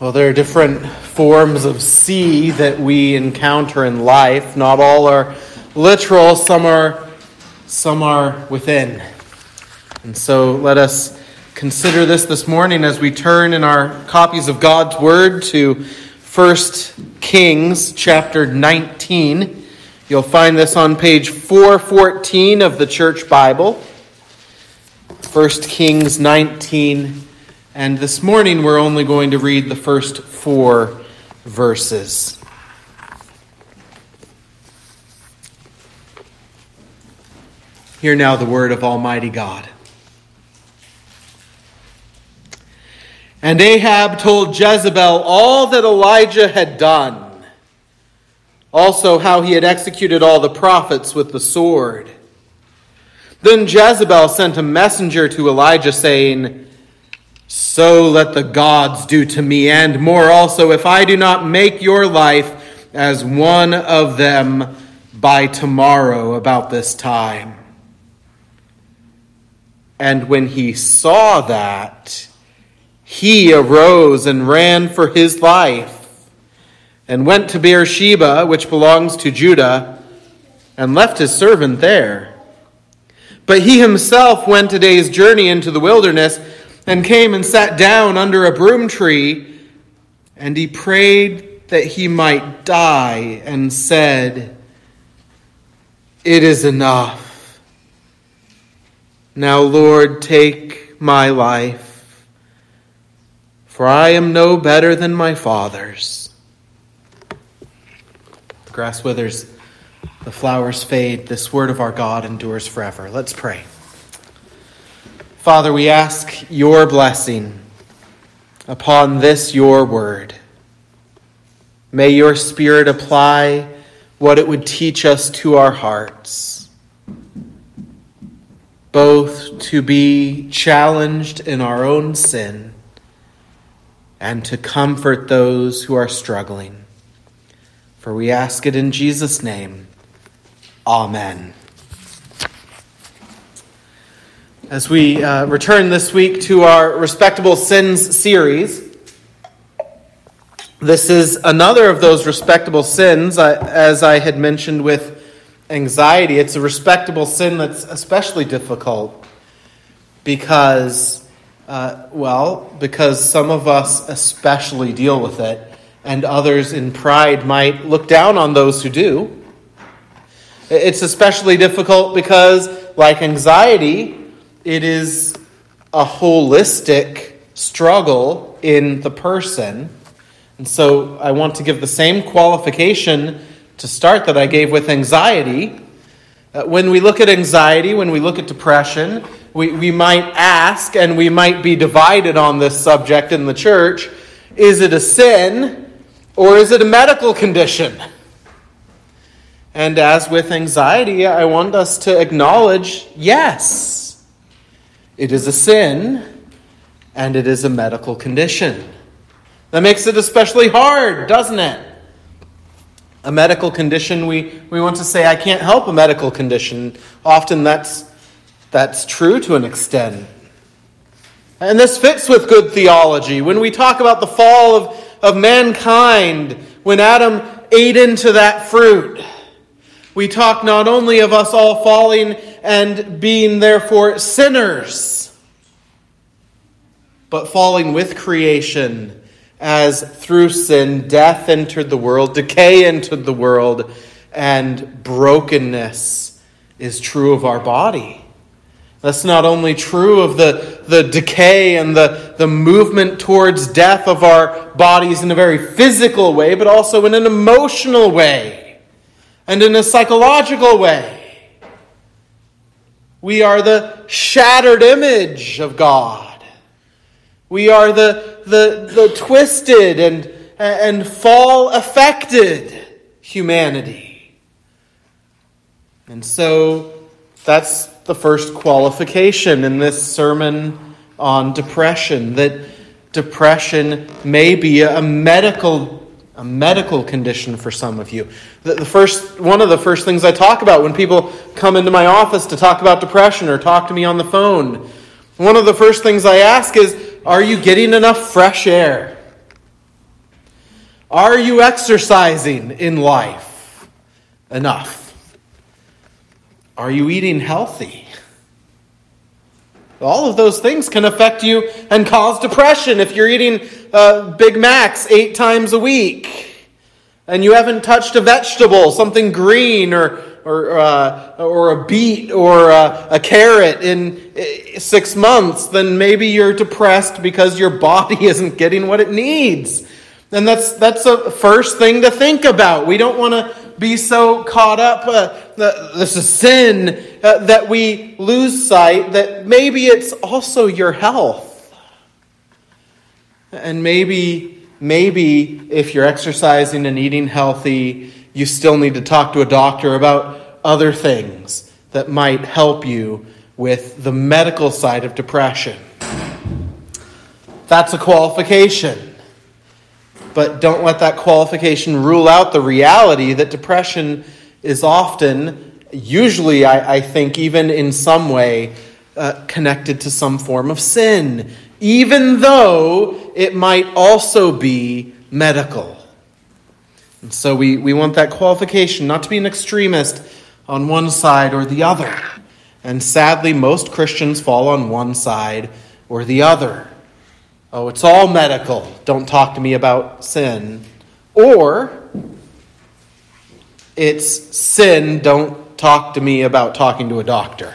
Well, there are different forms of sea that we encounter in life. Not all are literal, some are, some are within. And so let us consider this this morning as we turn in our copies of God's Word to 1 Kings chapter 19. You'll find this on page 414 of the Church Bible. 1 Kings 19 and this morning we're only going to read the first four verses. Hear now the word of Almighty God. And Ahab told Jezebel all that Elijah had done, also how he had executed all the prophets with the sword. Then Jezebel sent a messenger to Elijah, saying, so let the gods do to me, and more also, if I do not make your life as one of them by tomorrow about this time. And when he saw that, he arose and ran for his life, and went to Beersheba, which belongs to Judah, and left his servant there. But he himself went a day's journey into the wilderness and came and sat down under a broom tree, and he prayed that he might die, and said, It is enough. Now, Lord, take my life, for I am no better than my fathers. The grass withers, the flowers fade. This word of our God endures forever. Let's pray. Father, we ask your blessing upon this, your word. May your Spirit apply what it would teach us to our hearts, both to be challenged in our own sin and to comfort those who are struggling. For we ask it in Jesus' name. Amen. As we uh, return this week to our Respectable Sins series. This is another of those respectable sins, uh, as I had mentioned with anxiety. It's a respectable sin that's especially difficult because, uh, well, because some of us especially deal with it, and others in pride might look down on those who do. It's especially difficult because, like anxiety, it is a holistic struggle in the person. And so I want to give the same qualification to start that I gave with anxiety. Uh, when we look at anxiety, when we look at depression, we, we might ask, and we might be divided on this subject in the church is it a sin or is it a medical condition? And as with anxiety, I want us to acknowledge yes. It is a sin and it is a medical condition. That makes it especially hard, doesn't it? A medical condition, we, we want to say, I can't help a medical condition. Often that's, that's true to an extent. And this fits with good theology. When we talk about the fall of, of mankind, when Adam ate into that fruit, we talk not only of us all falling and being therefore sinners, but falling with creation as through sin death entered the world, decay entered the world, and brokenness is true of our body. That's not only true of the, the decay and the, the movement towards death of our bodies in a very physical way, but also in an emotional way and in a psychological way. We are the shattered image of God. We are the, the, the twisted and, and fall affected humanity. And so that's the first qualification in this sermon on depression that depression may be a medical a medical condition for some of you. The, the, first, one of the first things I talk about when people come into my office to talk about depression or talk to me on the phone, one of the first things I ask is, Are you getting enough fresh air? Are you exercising in life enough? Are you eating healthy? All of those things can affect you and cause depression if you're eating uh, Big Macs eight times a week and you haven't touched a vegetable, something green or, or, uh, or a beet or uh, a carrot in uh, six months, then maybe you're depressed because your body isn't getting what it needs. And that's, that's a first thing to think about. We don't want to be so caught up, uh, this is sin, uh, that we lose sight that maybe it's also your health. And maybe, maybe if you're exercising and eating healthy, you still need to talk to a doctor about other things that might help you with the medical side of depression. That's a qualification. But don't let that qualification rule out the reality that depression is often, usually, I, I think, even in some way, uh, connected to some form of sin, even though it might also be medical. And so we, we want that qualification not to be an extremist on one side or the other. And sadly, most Christians fall on one side or the other. Oh, it's all medical. Don't talk to me about sin. Or it's sin. Don't talk to me about talking to a doctor.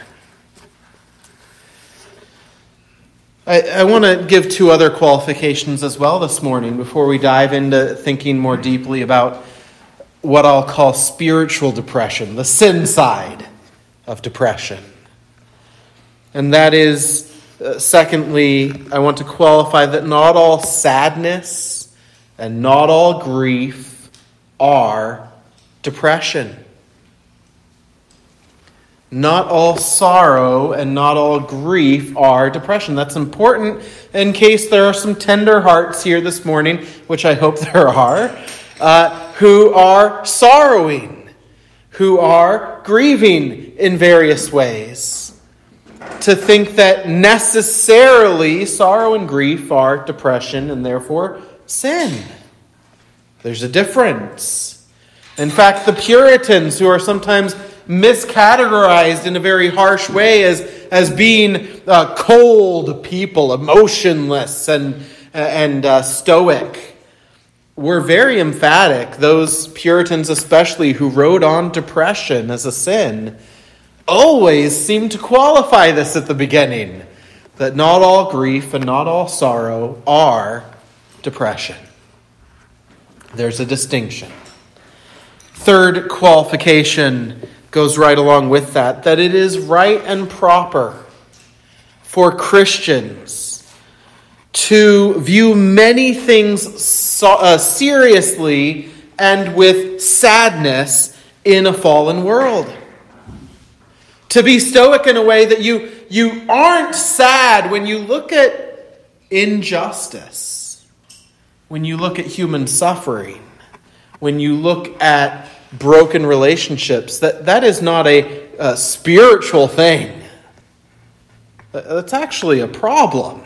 I, I want to give two other qualifications as well this morning before we dive into thinking more deeply about what I'll call spiritual depression, the sin side of depression. And that is uh, secondly, I want to qualify that not all sadness and not all grief are depression. Not all sorrow and not all grief are depression. That's important in case there are some tender hearts here this morning, which I hope there are, uh, who are sorrowing, who are grieving in various ways to think that necessarily sorrow and grief are depression and therefore sin. There's a difference. In fact, the Puritans, who are sometimes miscategorized in a very harsh way as, as being uh, cold people, emotionless and, and uh, stoic, were very emphatic. Those Puritans, especially, who wrote on depression as a sin always seem to qualify this at the beginning that not all grief and not all sorrow are depression. There's a distinction. Third qualification goes right along with that that it is right and proper for Christians to view many things so, uh, seriously and with sadness in a fallen world to be stoic in a way that you, you aren't sad when you look at injustice, when you look at human suffering, when you look at broken relationships. That, that is not a, a spiritual thing. That's actually a problem.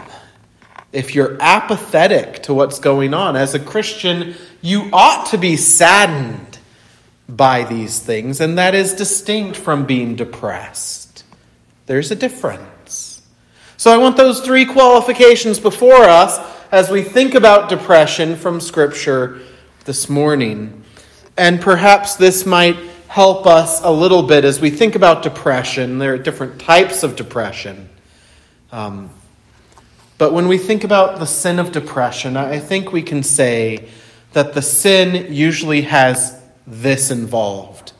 If you're apathetic to what's going on, as a Christian, you ought to be saddened by these things, and that is distinct from being depressed. There's a difference. So I want those three qualifications before us as we think about depression from Scripture this morning. And perhaps this might help us a little bit as we think about depression. There are different types of depression. Um, but when we think about the sin of depression, I think we can say that the sin usually has this involved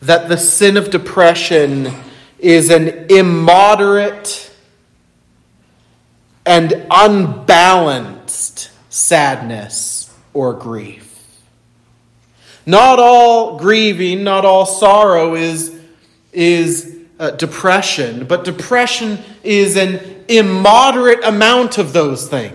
that the sin of depression is an immoderate and unbalanced sadness or grief. Not all grieving, not all sorrow is, is uh, depression, but depression is an immoderate amount of those things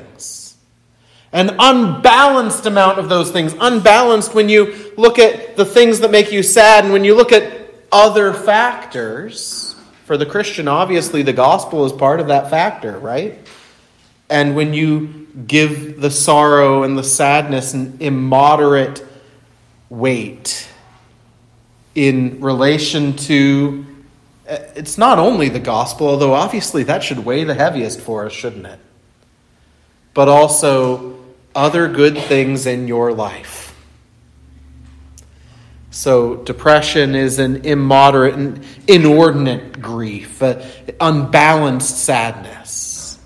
an unbalanced amount of those things. Unbalanced when you look at the things that make you sad and when you look at other factors. For the Christian, obviously, the gospel is part of that factor, right? and when you give the sorrow and the sadness an immoderate weight in relation to uh, it's not only the gospel, although obviously that should weigh the heaviest for us, shouldn't it? But also other good things in your life. So, depression is an immoderate and inordinate grief, uh, unbalanced sadness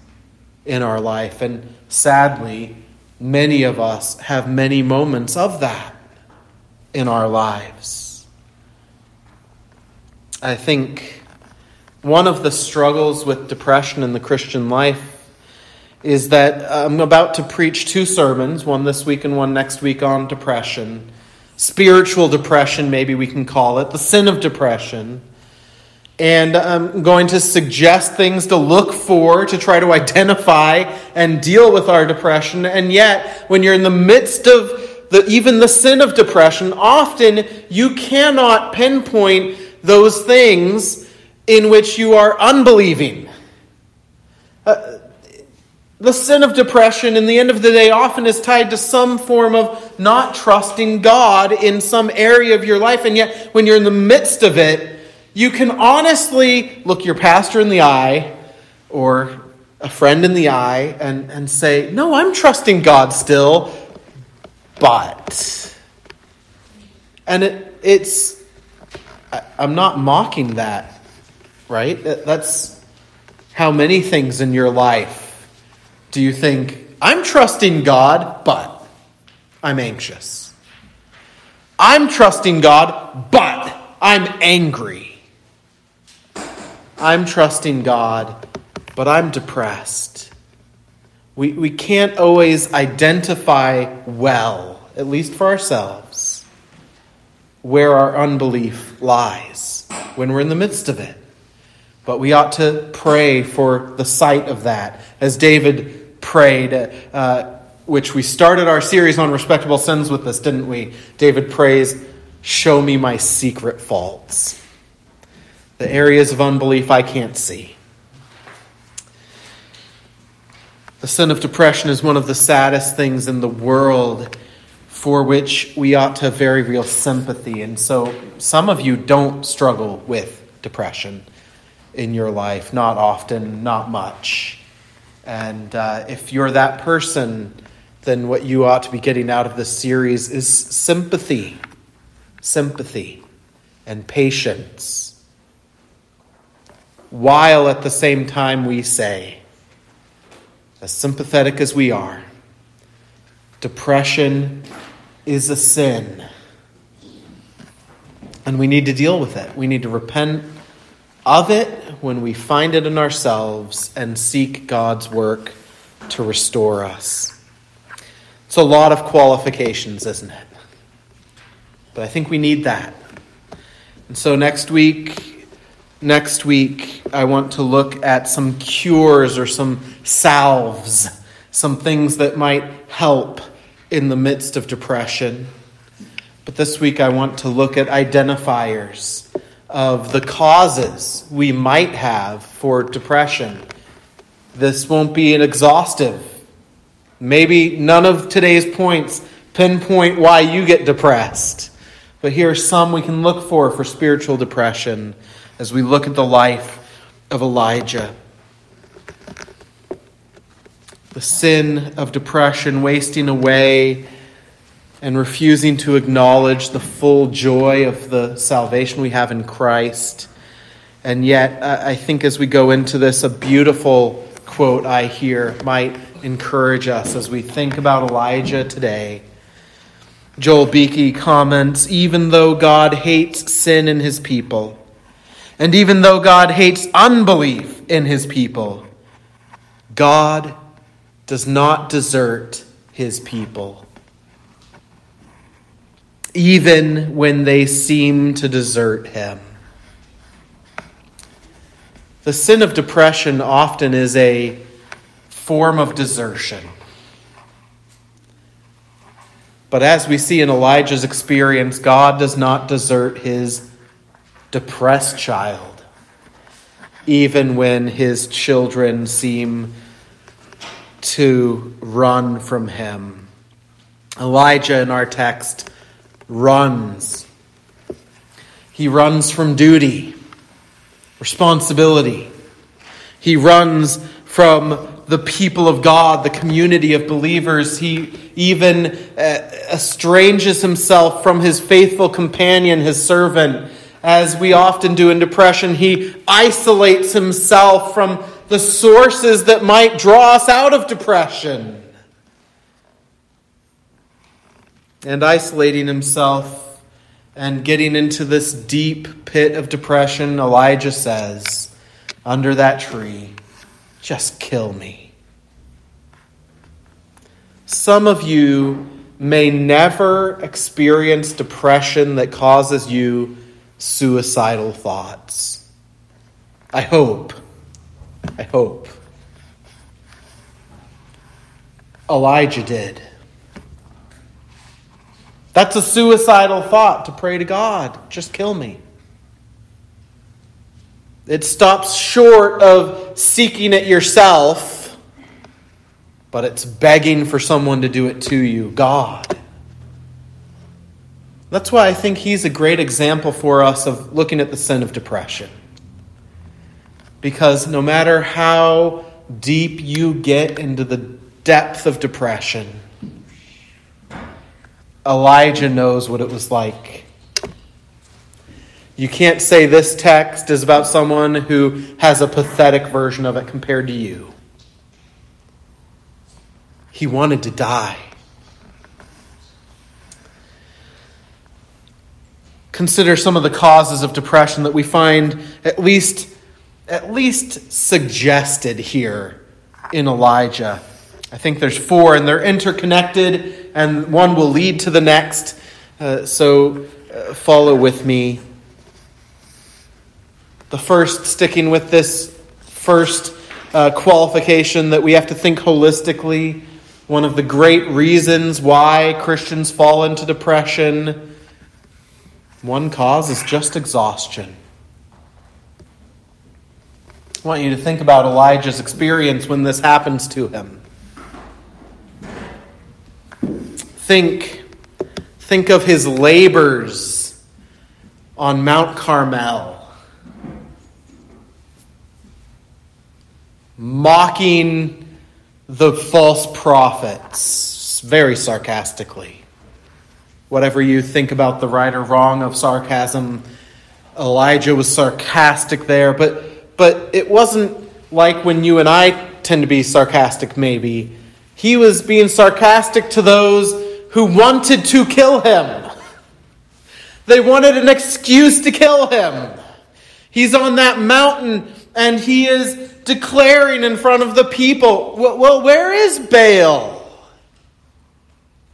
in our life. And sadly, many of us have many moments of that in our lives. I think one of the struggles with depression in the Christian life is that I'm about to preach two sermons, one this week and one next week, on depression. Spiritual depression, maybe we can call it, the sin of depression. And I'm going to suggest things to look for to try to identify and deal with our depression. And yet, when you're in the midst of the, even the sin of depression, often you cannot pinpoint those things in which you are unbelieving. Uh, the sin of depression, in the end of the day, often is tied to some form of not trusting God in some area of your life. And yet, when you're in the midst of it, you can honestly look your pastor in the eye or a friend in the eye and, and say, No, I'm trusting God still, but. And it, it's, I'm not mocking that, right? That's how many things in your life do you think, I'm trusting God, but I'm anxious. I'm trusting God, but I'm angry. I'm trusting God, but I'm depressed. We, we can't always identify well, at least for ourselves, where our unbelief lies when we're in the midst of it. But we ought to pray for the sight of that, as David prayed, uh, which we started our series on respectable sins with this, didn't we? David prays, Show me my secret faults the areas of unbelief I can't see. The sin of depression is one of the saddest things in the world for which we ought to have very real sympathy. And so some of you don't struggle with depression in your life, not often, not much. And uh, if you're that person, then what you ought to be getting out of this series is sympathy, sympathy, and patience while at the same time we say, as sympathetic as we are, depression is a sin. And we need to deal with it. We need to repent of it when we find it in ourselves and seek God's work to restore us. It's a lot of qualifications, isn't it? But I think we need that. And so next week, Next week, I want to look at some cures or some salves, some things that might help in the midst of depression. But this week, I want to look at identifiers of the causes we might have for depression. This won't be an exhaustive. Maybe none of today's points pinpoint why you get depressed. But here are some we can look for for spiritual depression as we look at the life of Elijah. The sin of depression, wasting away, and refusing to acknowledge the full joy of the salvation we have in Christ. And yet, I think as we go into this, a beautiful quote I hear might encourage us as we think about Elijah today. Joel Beeke comments Even though God hates sin in his people, and even though God hates unbelief in his people, God does not desert his people. Even when they seem to desert him. The sin of depression often is a form of desertion. But as we see in Elijah's experience, God does not desert his depressed child, even when his children seem to run from him. Elijah in our text runs. He runs from duty, responsibility. He runs from the people of God, the community of believers. He even uh, estranges himself from his faithful companion, his servant. As we often do in depression, he isolates himself from the sources that might draw us out of depression. And isolating himself and getting into this deep pit of depression, Elijah says, under that tree, just kill me. Some of you may never experience depression that causes you suicidal thoughts. I hope. I hope. Elijah did. That's a suicidal thought to pray to God. Just kill me. It stops short of seeking it yourself, but it's begging for someone to do it to you God. That's why I think he's a great example for us of looking at the sin of depression. Because no matter how deep you get into the depth of depression, Elijah knows what it was like you can't say this text is about someone who has a pathetic version of it compared to you. He wanted to die. Consider some of the causes of depression that we find at least at least suggested here in Elijah. I think there's four, and they're interconnected, and one will lead to the next. Uh, so uh, follow with me the first, sticking with this first uh, qualification that we have to think holistically. One of the great reasons why Christians fall into depression, one cause is just exhaustion. I want you to think about Elijah's experience when this happens to him. Think, think of his labors on Mount Carmel mocking the false prophets very sarcastically. Whatever you think about the right or wrong of sarcasm, Elijah was sarcastic there, but but it wasn't like when you and I tend to be sarcastic maybe. He was being sarcastic to those who wanted to kill him. They wanted an excuse to kill him. He's on that mountain and he is declaring in front of the people, well, where is Baal?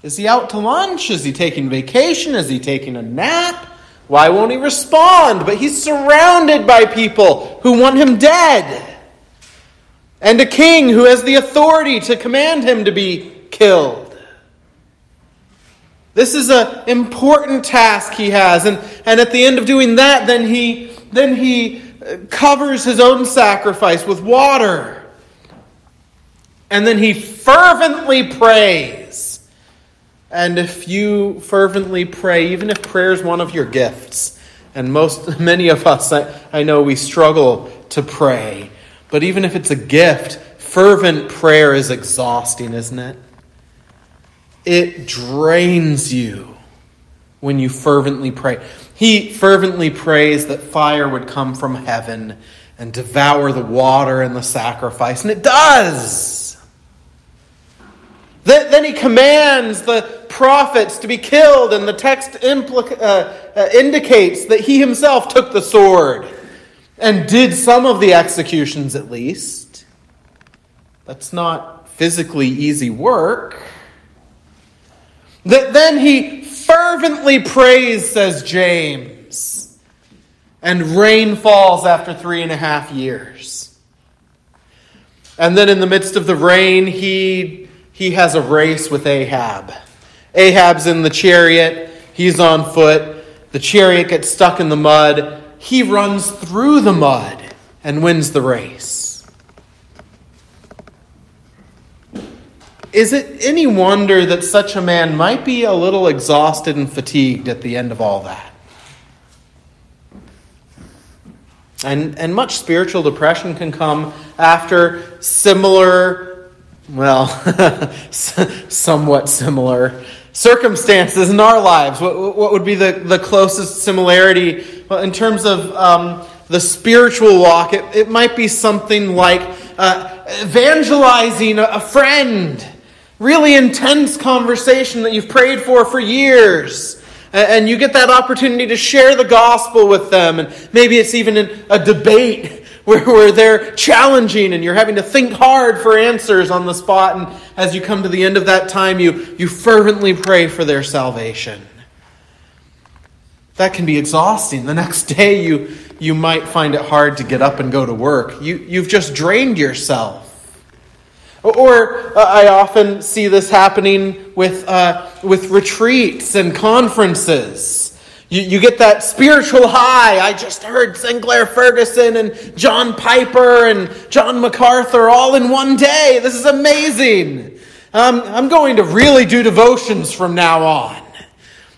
Is he out to lunch? Is he taking vacation? Is he taking a nap? Why won't he respond? But he's surrounded by people who want him dead. And a king who has the authority to command him to be killed. This is an important task he has. And, and at the end of doing that, then he, then he uh, covers his own sacrifice with water. And then he fervently prays. And if you fervently pray, even if prayer is one of your gifts, and most many of us, I, I know we struggle to pray, but even if it's a gift, fervent prayer is exhausting, isn't it? It drains you when you fervently pray. He fervently prays that fire would come from heaven and devour the water and the sacrifice, and it does. Then he commands the prophets to be killed, and the text implica- uh, uh, indicates that he himself took the sword and did some of the executions at least. That's not physically easy work. That then he fervently prays, says James, and rain falls after three and a half years. And then in the midst of the rain, he, he has a race with Ahab. Ahab's in the chariot, he's on foot. The chariot gets stuck in the mud. He runs through the mud and wins the race. Is it any wonder that such a man might be a little exhausted and fatigued at the end of all that? And, and much spiritual depression can come after similar, well, somewhat similar circumstances in our lives. What, what would be the, the closest similarity? Well, in terms of um, the spiritual walk, it, it might be something like uh, evangelizing a, a friend really intense conversation that you've prayed for for years. And you get that opportunity to share the gospel with them. And maybe it's even in a debate where, where they're challenging and you're having to think hard for answers on the spot. And as you come to the end of that time, you, you fervently pray for their salvation. That can be exhausting. The next day, you, you might find it hard to get up and go to work. You, you've just drained yourself. Or uh, I often see this happening with, uh, with retreats and conferences. You, you get that spiritual high. I just heard Sinclair Ferguson and John Piper and John MacArthur all in one day. This is amazing. Um, I'm going to really do devotions from now on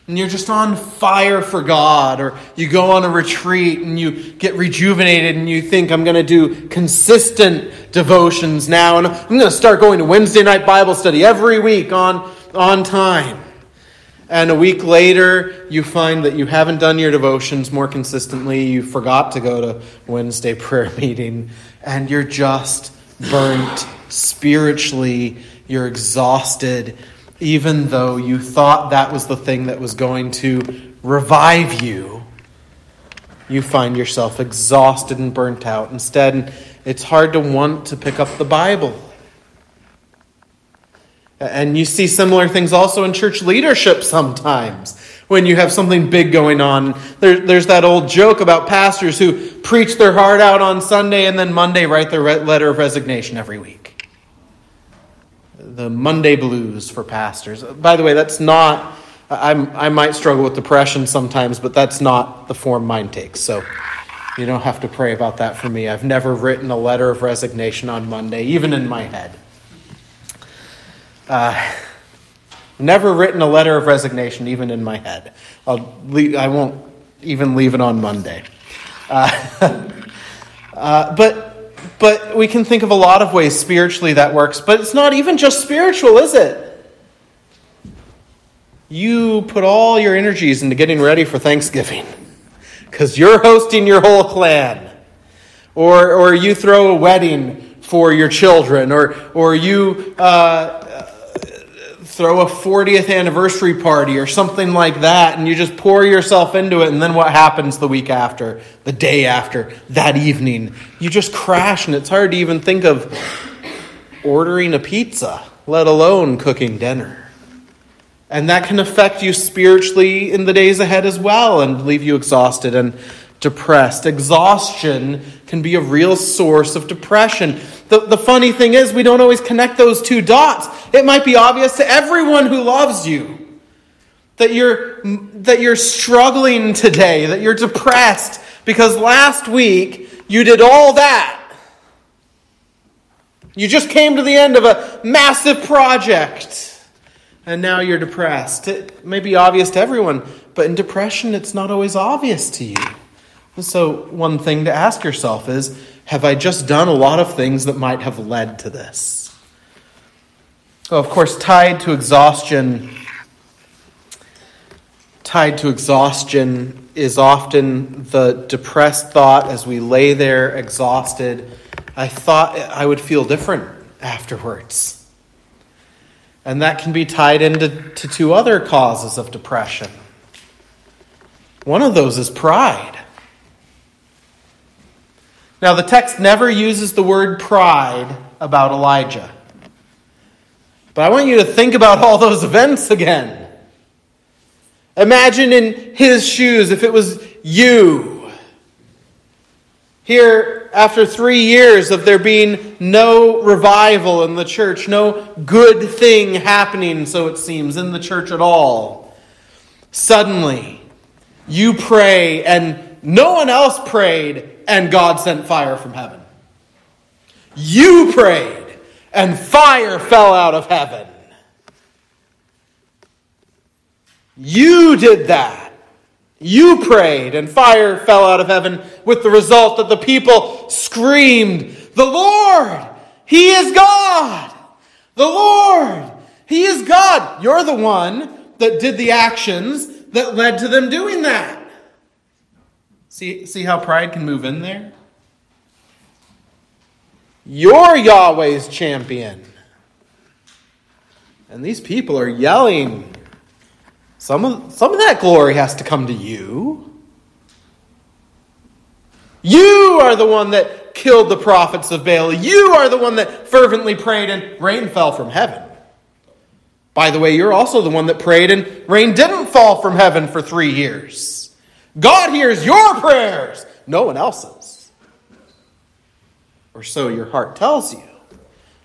and you're just on fire for God, or you go on a retreat and you get rejuvenated and you think, I'm going to do consistent devotions now, and I'm going to start going to Wednesday night Bible study every week on, on time. And a week later, you find that you haven't done your devotions more consistently. You forgot to go to Wednesday prayer meeting, and you're just burnt spiritually. You're exhausted even though you thought that was the thing that was going to revive you, you find yourself exhausted and burnt out. Instead, it's hard to want to pick up the Bible. And you see similar things also in church leadership sometimes when you have something big going on. There, there's that old joke about pastors who preach their heart out on Sunday and then Monday write their letter of resignation every week the Monday blues for pastors. By the way, that's not, I'm, I might struggle with depression sometimes, but that's not the form mine takes. So you don't have to pray about that for me. I've never written a letter of resignation on Monday, even in my head. Uh, never written a letter of resignation, even in my head. I'll leave, I won't even leave it on Monday. Uh, uh, but but we can think of a lot of ways spiritually that works. But it's not even just spiritual, is it? You put all your energies into getting ready for Thanksgiving because you're hosting your whole clan. Or, or you throw a wedding for your children, or, or you uh, throw a 40th anniversary party or something like that, and you just pour yourself into it, and then what happens the week after, the day after, that evening? You just crash, and it's hard to even think of ordering a pizza, let alone cooking dinner. And that can affect you spiritually in the days ahead as well and leave you exhausted and depressed. Exhaustion can be a real source of depression. The, the funny thing is, we don't always connect those two dots. It might be obvious to everyone who loves you that you're, that you're struggling today, that you're depressed because last week you did all that. You just came to the end of a massive project and now you're depressed. It may be obvious to everyone, but in depression, it's not always obvious to you. So, one thing to ask yourself is have I just done a lot of things that might have led to this? Oh, of course, tied to exhaustion, tied to exhaustion is often the depressed thought as we lay there exhausted. I thought I would feel different afterwards. And that can be tied into to two other causes of depression. One of those is pride. Now, the text never uses the word pride about Elijah. But I want you to think about all those events again. Imagine in his shoes if it was you. Here, after three years of there being no revival in the church, no good thing happening, so it seems, in the church at all, suddenly you pray and no one else prayed and God sent fire from heaven. You prayed, and fire fell out of heaven. You did that. You prayed, and fire fell out of heaven, with the result that the people screamed, The Lord, He is God! The Lord, He is God! You're the one that did the actions that led to them doing that. See, see how pride can move in there? You're Yahweh's champion. And these people are yelling. Some of, some of that glory has to come to you. You are the one that killed the prophets of Baal. You are the one that fervently prayed and rain fell from heaven. By the way, you're also the one that prayed and rain didn't fall from heaven for three years. God hears your prayers, no one else's. Or so your heart tells you.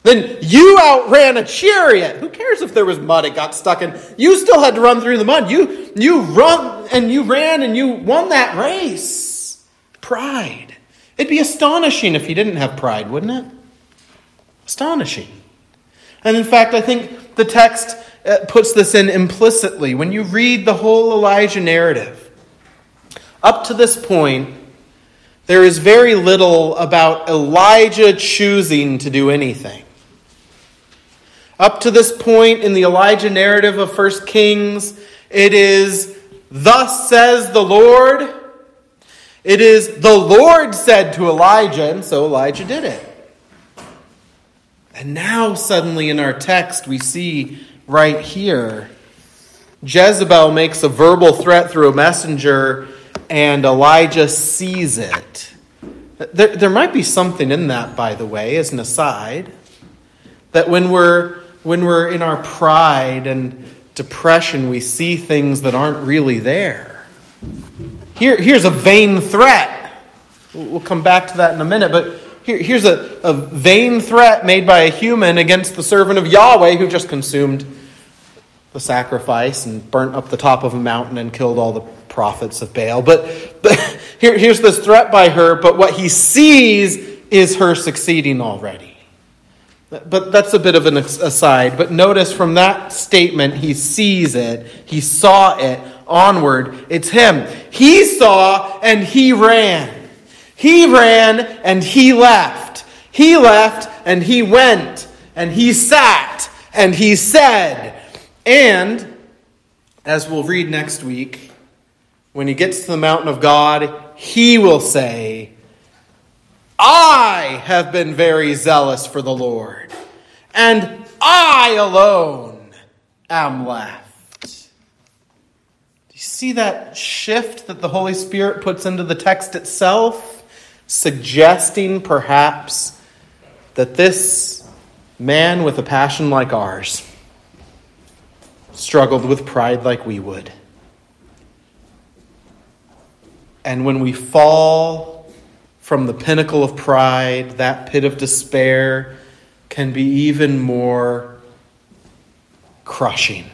Then you outran a chariot. Who cares if there was mud it got stuck in? You still had to run through the mud. You you run and you ran and you won that race. Pride. It'd be astonishing if you didn't have pride, wouldn't it? Astonishing. And in fact, I think the text uh, puts this in implicitly. When you read the whole Elijah narrative, up to this point, there is very little about Elijah choosing to do anything. Up to this point in the Elijah narrative of 1 Kings, it is, Thus says the Lord. It is, The Lord said to Elijah, and so Elijah did it. And now, suddenly, in our text, we see right here Jezebel makes a verbal threat through a messenger, and Elijah sees it. There, there might be something in that, by the way, as an aside, that when we're, when we're in our pride and depression, we see things that aren't really there. Here, here's a vain threat. We'll come back to that in a minute, but here, here's a, a vain threat made by a human against the servant of Yahweh who just consumed the sacrifice and burnt up the top of a mountain and killed all the prophets of Baal. But, but here, here's this threat by her, but what he sees is her succeeding already. But that's a bit of an aside. But notice from that statement, he sees it, he saw it onward. It's him. He saw and he ran. He ran and he left. He left and he went. And he sat and he said. And, as we'll read next week, when he gets to the mountain of God, he will say, I have been very zealous for the Lord, and I alone am left. Do you see that shift that the Holy Spirit puts into the text itself? suggesting perhaps that this man with a passion like ours struggled with pride like we would. And when we fall from the pinnacle of pride, that pit of despair can be even more crushing.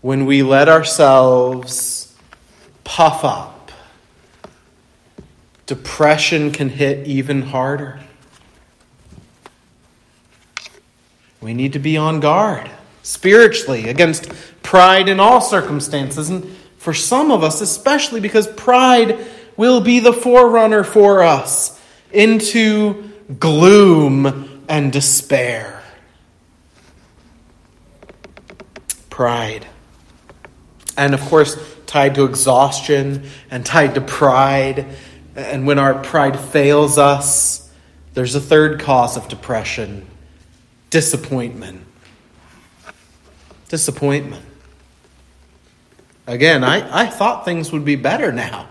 When we let ourselves puff up depression can hit even harder. We need to be on guard spiritually against pride in all circumstances. And for some of us, especially because pride will be the forerunner for us into gloom and despair. Pride. And of course, tied to exhaustion and tied to pride and when our pride fails us, there's a third cause of depression disappointment. Disappointment. Again, I, I thought things would be better now.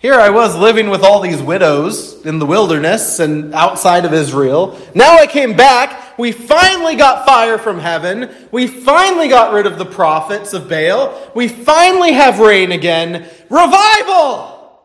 Here I was living with all these widows in the wilderness and outside of Israel. Now I came back. We finally got fire from heaven. We finally got rid of the prophets of Baal. We finally have rain again. Revival!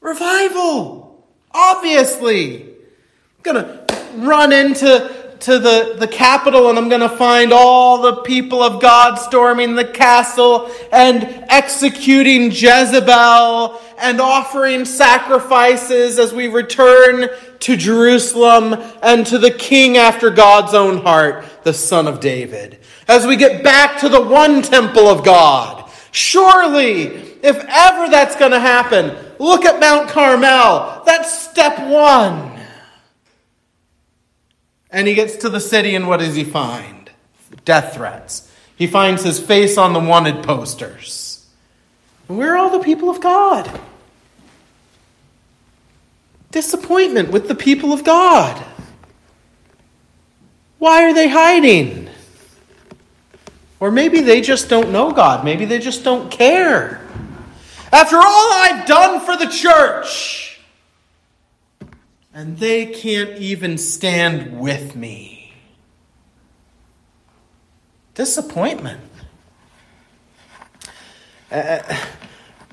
Revival! Obviously. I'm gonna run into to the, the capital and I'm going to find all the people of God storming the castle and executing Jezebel and offering sacrifices as we return to Jerusalem and to the king after God's own heart, the Son of David. As we get back to the one temple of God. Surely, if ever that's going to happen, look at Mount Carmel. That's step one. And he gets to the city, and what does he find? Death threats. He finds his face on the wanted posters. Where are all the people of God? Disappointment with the people of God. Why are they hiding? Or maybe they just don't know God. Maybe they just don't care. After all I've done for the church, and they can't even stand with me. Disappointment. Uh,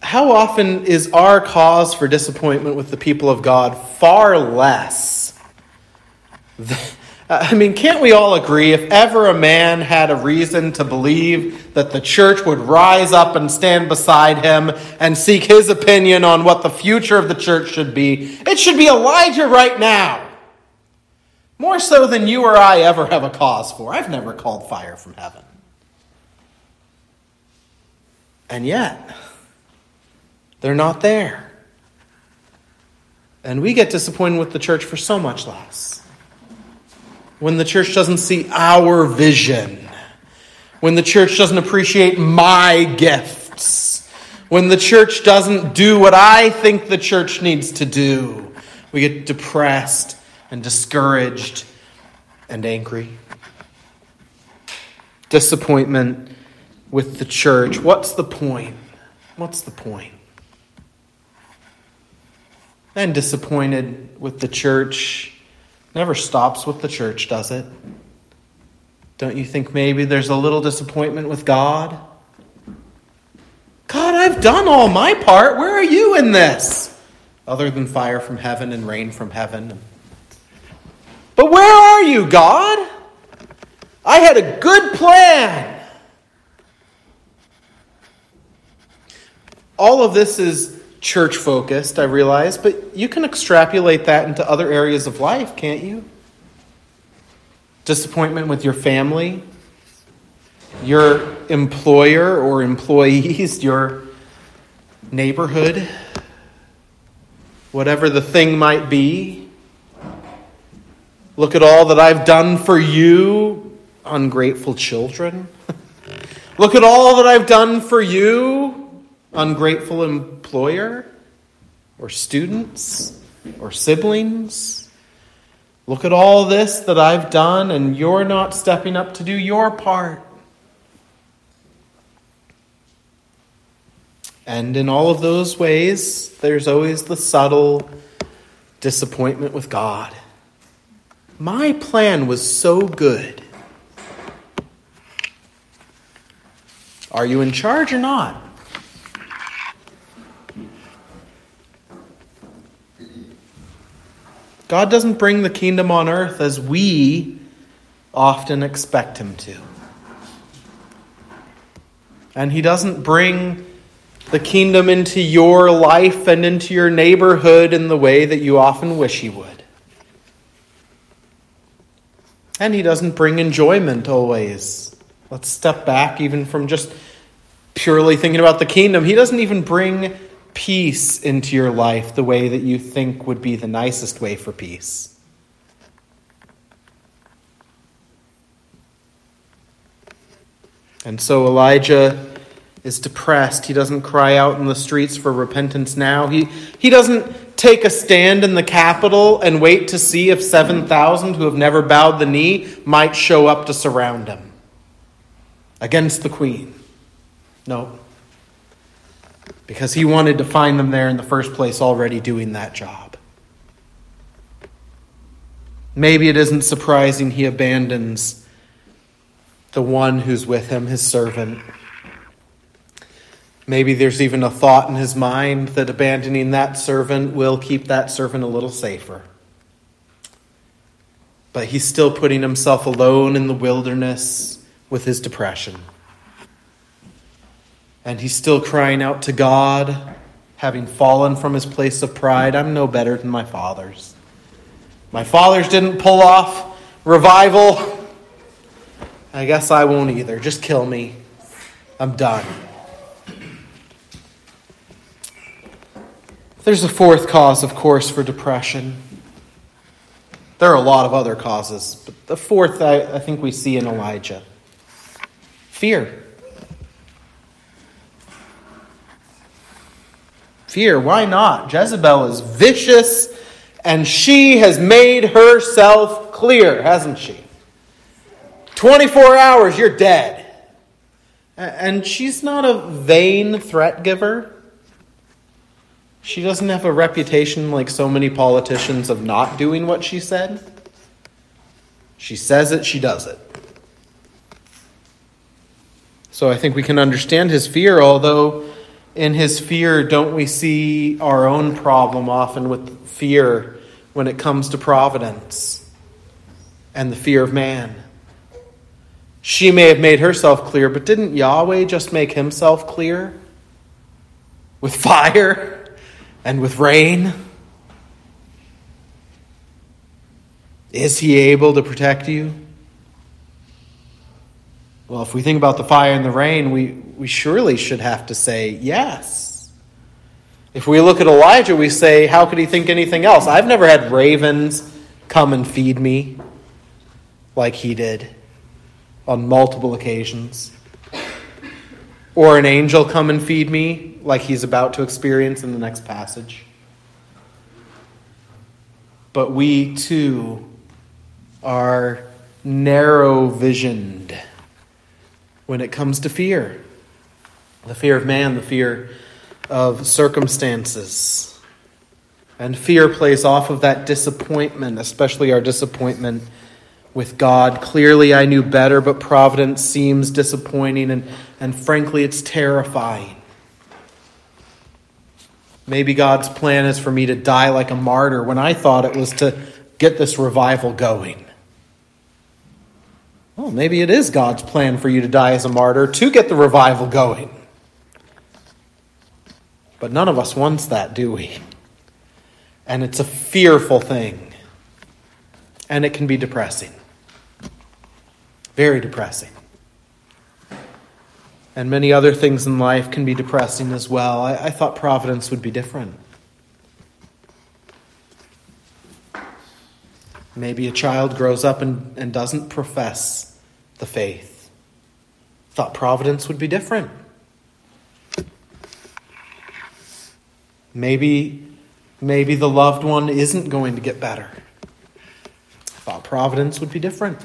how often is our cause for disappointment with the people of God far less? Uh, I mean, can't we all agree if ever a man had a reason to believe that the church would rise up and stand beside him and seek his opinion on what the future of the church should be, it should be Elijah right now. More so than you or I ever have a cause for. I've never called fire from heaven. And yet, they're not there. And we get disappointed with the church for so much less. When the church doesn't see our vision, when the church doesn't appreciate my gifts, when the church doesn't do what I think the church needs to do, we get depressed and discouraged and angry. Disappointment with the church. What's the point? What's the point? and disappointed with the church never stops with the church, does it? Don't you think maybe there's a little disappointment with God? God, I've done all my part. Where are you in this? Other than fire from heaven and rain from heaven. But where are you, God? I had a good plan. All of this is church focused, I realize, but you can extrapolate that into other areas of life, can't you? Disappointment with your family, your employer or employees, your neighborhood, whatever the thing might be. Look at all that I've done for you, ungrateful children. Look at all that I've done for you, ungrateful employer or students or siblings. Look at all this that I've done, and you're not stepping up to do your part. And in all of those ways, there's always the subtle disappointment with God. My plan was so good. Are you in charge or not? God doesn't bring the kingdom on earth as we often expect Him to. And He doesn't bring the kingdom into your life and into your neighborhood in the way that you often wish He would. And He doesn't bring enjoyment always. Let's step back even from just purely thinking about the kingdom. He doesn't even bring peace into your life the way that you think would be the nicest way for peace. And so Elijah is depressed. He doesn't cry out in the streets for repentance now. He, he doesn't take a stand in the capital and wait to see if 7,000 who have never bowed the knee might show up to surround him against the queen. No because he wanted to find them there in the first place already doing that job. Maybe it isn't surprising he abandons the one who's with him, his servant. Maybe there's even a thought in his mind that abandoning that servant will keep that servant a little safer. But he's still putting himself alone in the wilderness with his depression. And he's still crying out to God, having fallen from his place of pride I'm no better than my fathers. My fathers didn't pull off revival. I guess I won't either. Just kill me. I'm done. There's a fourth cause, of course, for depression. There are a lot of other causes, but the fourth I, I think we see in Elijah fear. Fear, why not? Jezebel is vicious and she has made herself clear, hasn't she? 24 hours, you're dead. And she's not a vain threat giver. She doesn't have a reputation like so many politicians of not doing what she said. She says it, she does it. So I think we can understand his fear, although in his fear, don't we see our own problem often with fear when it comes to providence and the fear of man? She may have made herself clear, but didn't Yahweh just make himself clear? With fire and with rain? Is he able to protect you? Well, if we think about the fire and the rain, we, we surely should have to say yes. If we look at Elijah, we say, how could he think anything else? I've never had ravens come and feed me like he did on multiple occasions. Or an angel come and feed me, like he's about to experience in the next passage. But we too are narrow visioned when it comes to fear the fear of man, the fear of circumstances. And fear plays off of that disappointment, especially our disappointment with God. Clearly, I knew better, but providence seems disappointing, and, and frankly, it's terrifying. Maybe God's plan is for me to die like a martyr when I thought it was to get this revival going. Well, maybe it is God's plan for you to die as a martyr to get the revival going. But none of us wants that, do we? And it's a fearful thing. And it can be depressing. Very depressing. And many other things in life can be depressing as well. I, I thought Providence would be different. Maybe a child grows up and, and doesn't profess the faith. Thought Providence would be different. Maybe, maybe the loved one isn't going to get better. Thought Providence would be different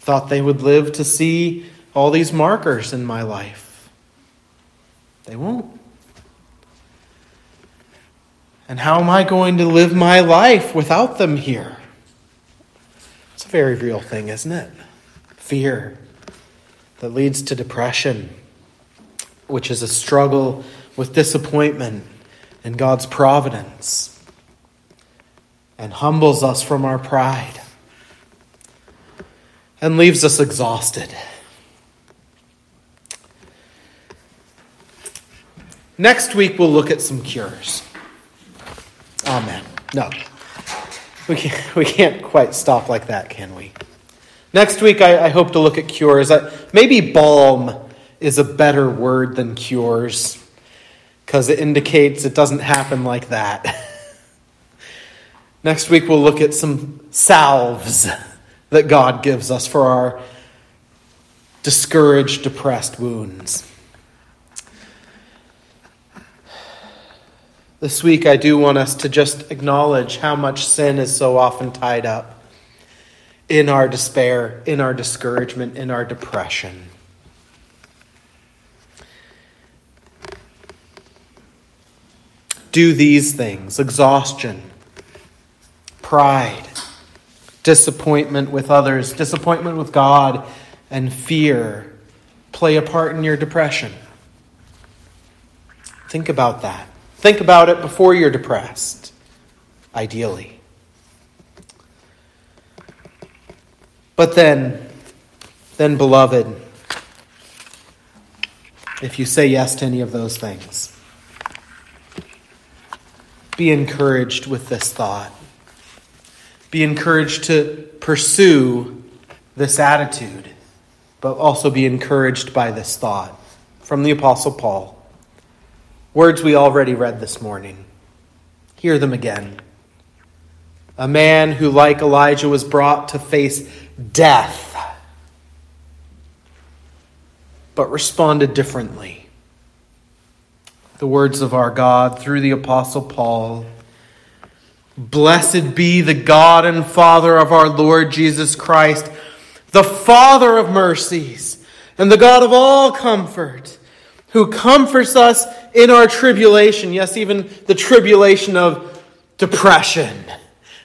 thought they would live to see all these markers in my life. They won't. And how am I going to live my life without them here? It's a very real thing, isn't it? Fear that leads to depression, which is a struggle with disappointment in God's providence and humbles us from our pride and leaves us exhausted. Next week, we'll look at some cures. Oh, Amen. No. We can't, we can't quite stop like that, can we? Next week, I, I hope to look at cures. I, maybe balm is a better word than cures because it indicates it doesn't happen like that. Next week, we'll look at some salves that God gives us for our discouraged, depressed wounds. This week, I do want us to just acknowledge how much sin is so often tied up in our despair, in our discouragement, in our depression. Do these things exhaustion, pride, disappointment with others, disappointment with God, and fear play a part in your depression. Think about that. Think about it before you're depressed, ideally. But then, then, beloved, if you say yes to any of those things, be encouraged with this thought. Be encouraged to pursue this attitude, but also be encouraged by this thought from the Apostle Paul. Words we already read this morning. Hear them again. A man who, like Elijah, was brought to face death, but responded differently. The words of our God through the Apostle Paul Blessed be the God and Father of our Lord Jesus Christ, the Father of mercies and the God of all comfort, who comforts us in our tribulation, yes, even the tribulation of depression.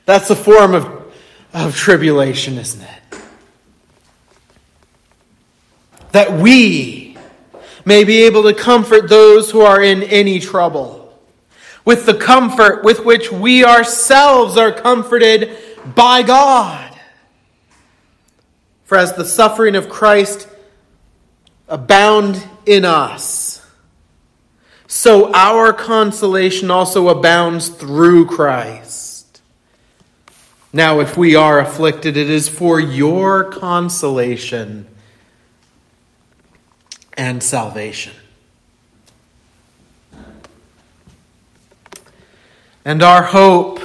That's a form of, of tribulation, isn't it? That we may be able to comfort those who are in any trouble with the comfort with which we ourselves are comforted by God. For as the suffering of Christ abound in us, so our consolation also abounds through Christ. Now, if we are afflicted, it is for your consolation and salvation. And our hope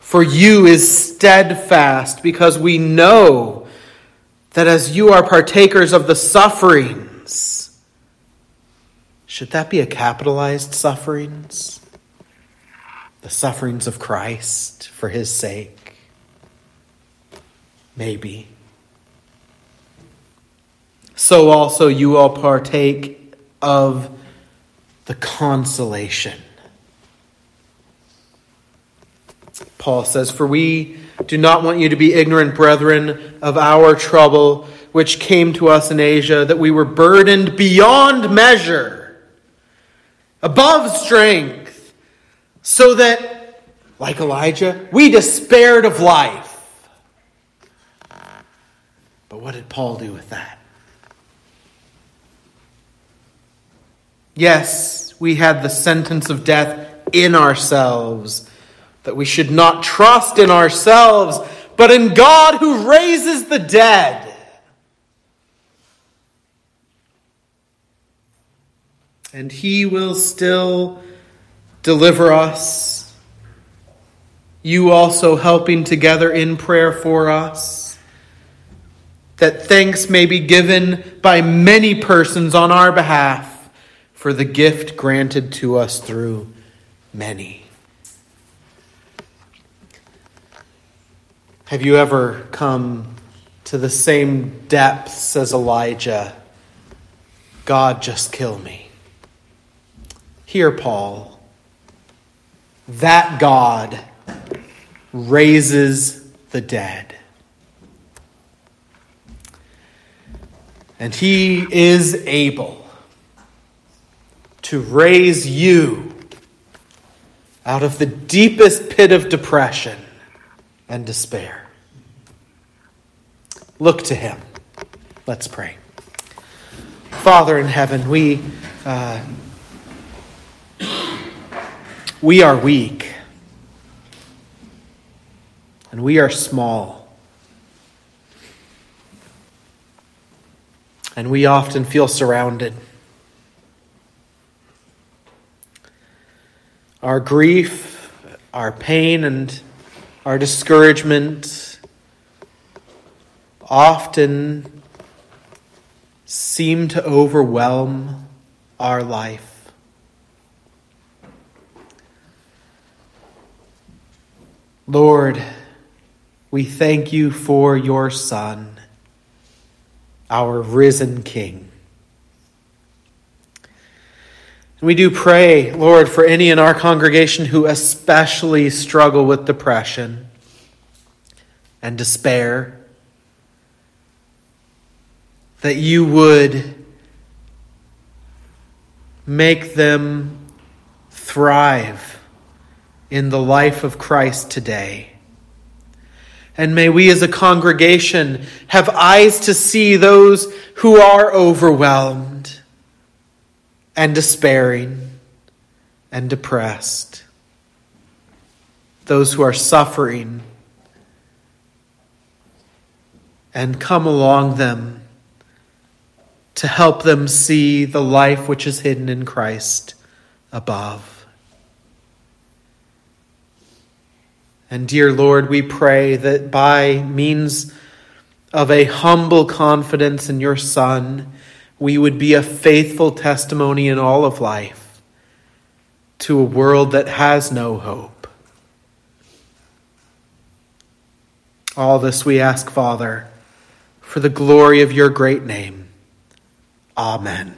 for you is steadfast because we know that as you are partakers of the sufferings, should that be a capitalized sufferings? The sufferings of Christ for his sake? Maybe. So also you all partake of the consolation Paul says, For we do not want you to be ignorant, brethren, of our trouble which came to us in Asia, that we were burdened beyond measure, above strength, so that, like Elijah, we despaired of life. But what did Paul do with that? Yes, we had the sentence of death in ourselves that we should not trust in ourselves, but in God who raises the dead. And he will still deliver us. You also helping together in prayer for us, that thanks may be given by many persons on our behalf for the gift granted to us through many. Have you ever come to the same depths as Elijah? God, just kill me. Here, Paul, that God raises the dead. And he is able to raise you out of the deepest pit of depression and despair. Look to him. Let's pray. Father in heaven, we, uh, we are weak and we are small. And we often feel surrounded. Our grief, our pain, and our discouragement often seem to overwhelm our life. Lord, we thank you for your Son, our risen King. And we do pray, Lord, for any in our congregation who especially struggle with depression and despair, that you would make them thrive in the life of Christ today. And may we as a congregation have eyes to see those who are overwhelmed and despairing and depressed, those who are suffering, and come along them to help them see the life which is hidden in Christ above. And dear Lord, we pray that by means of a humble confidence in your Son, we would be a faithful testimony in all of life to a world that has no hope. All this we ask, Father, for the glory of your great name. Amen.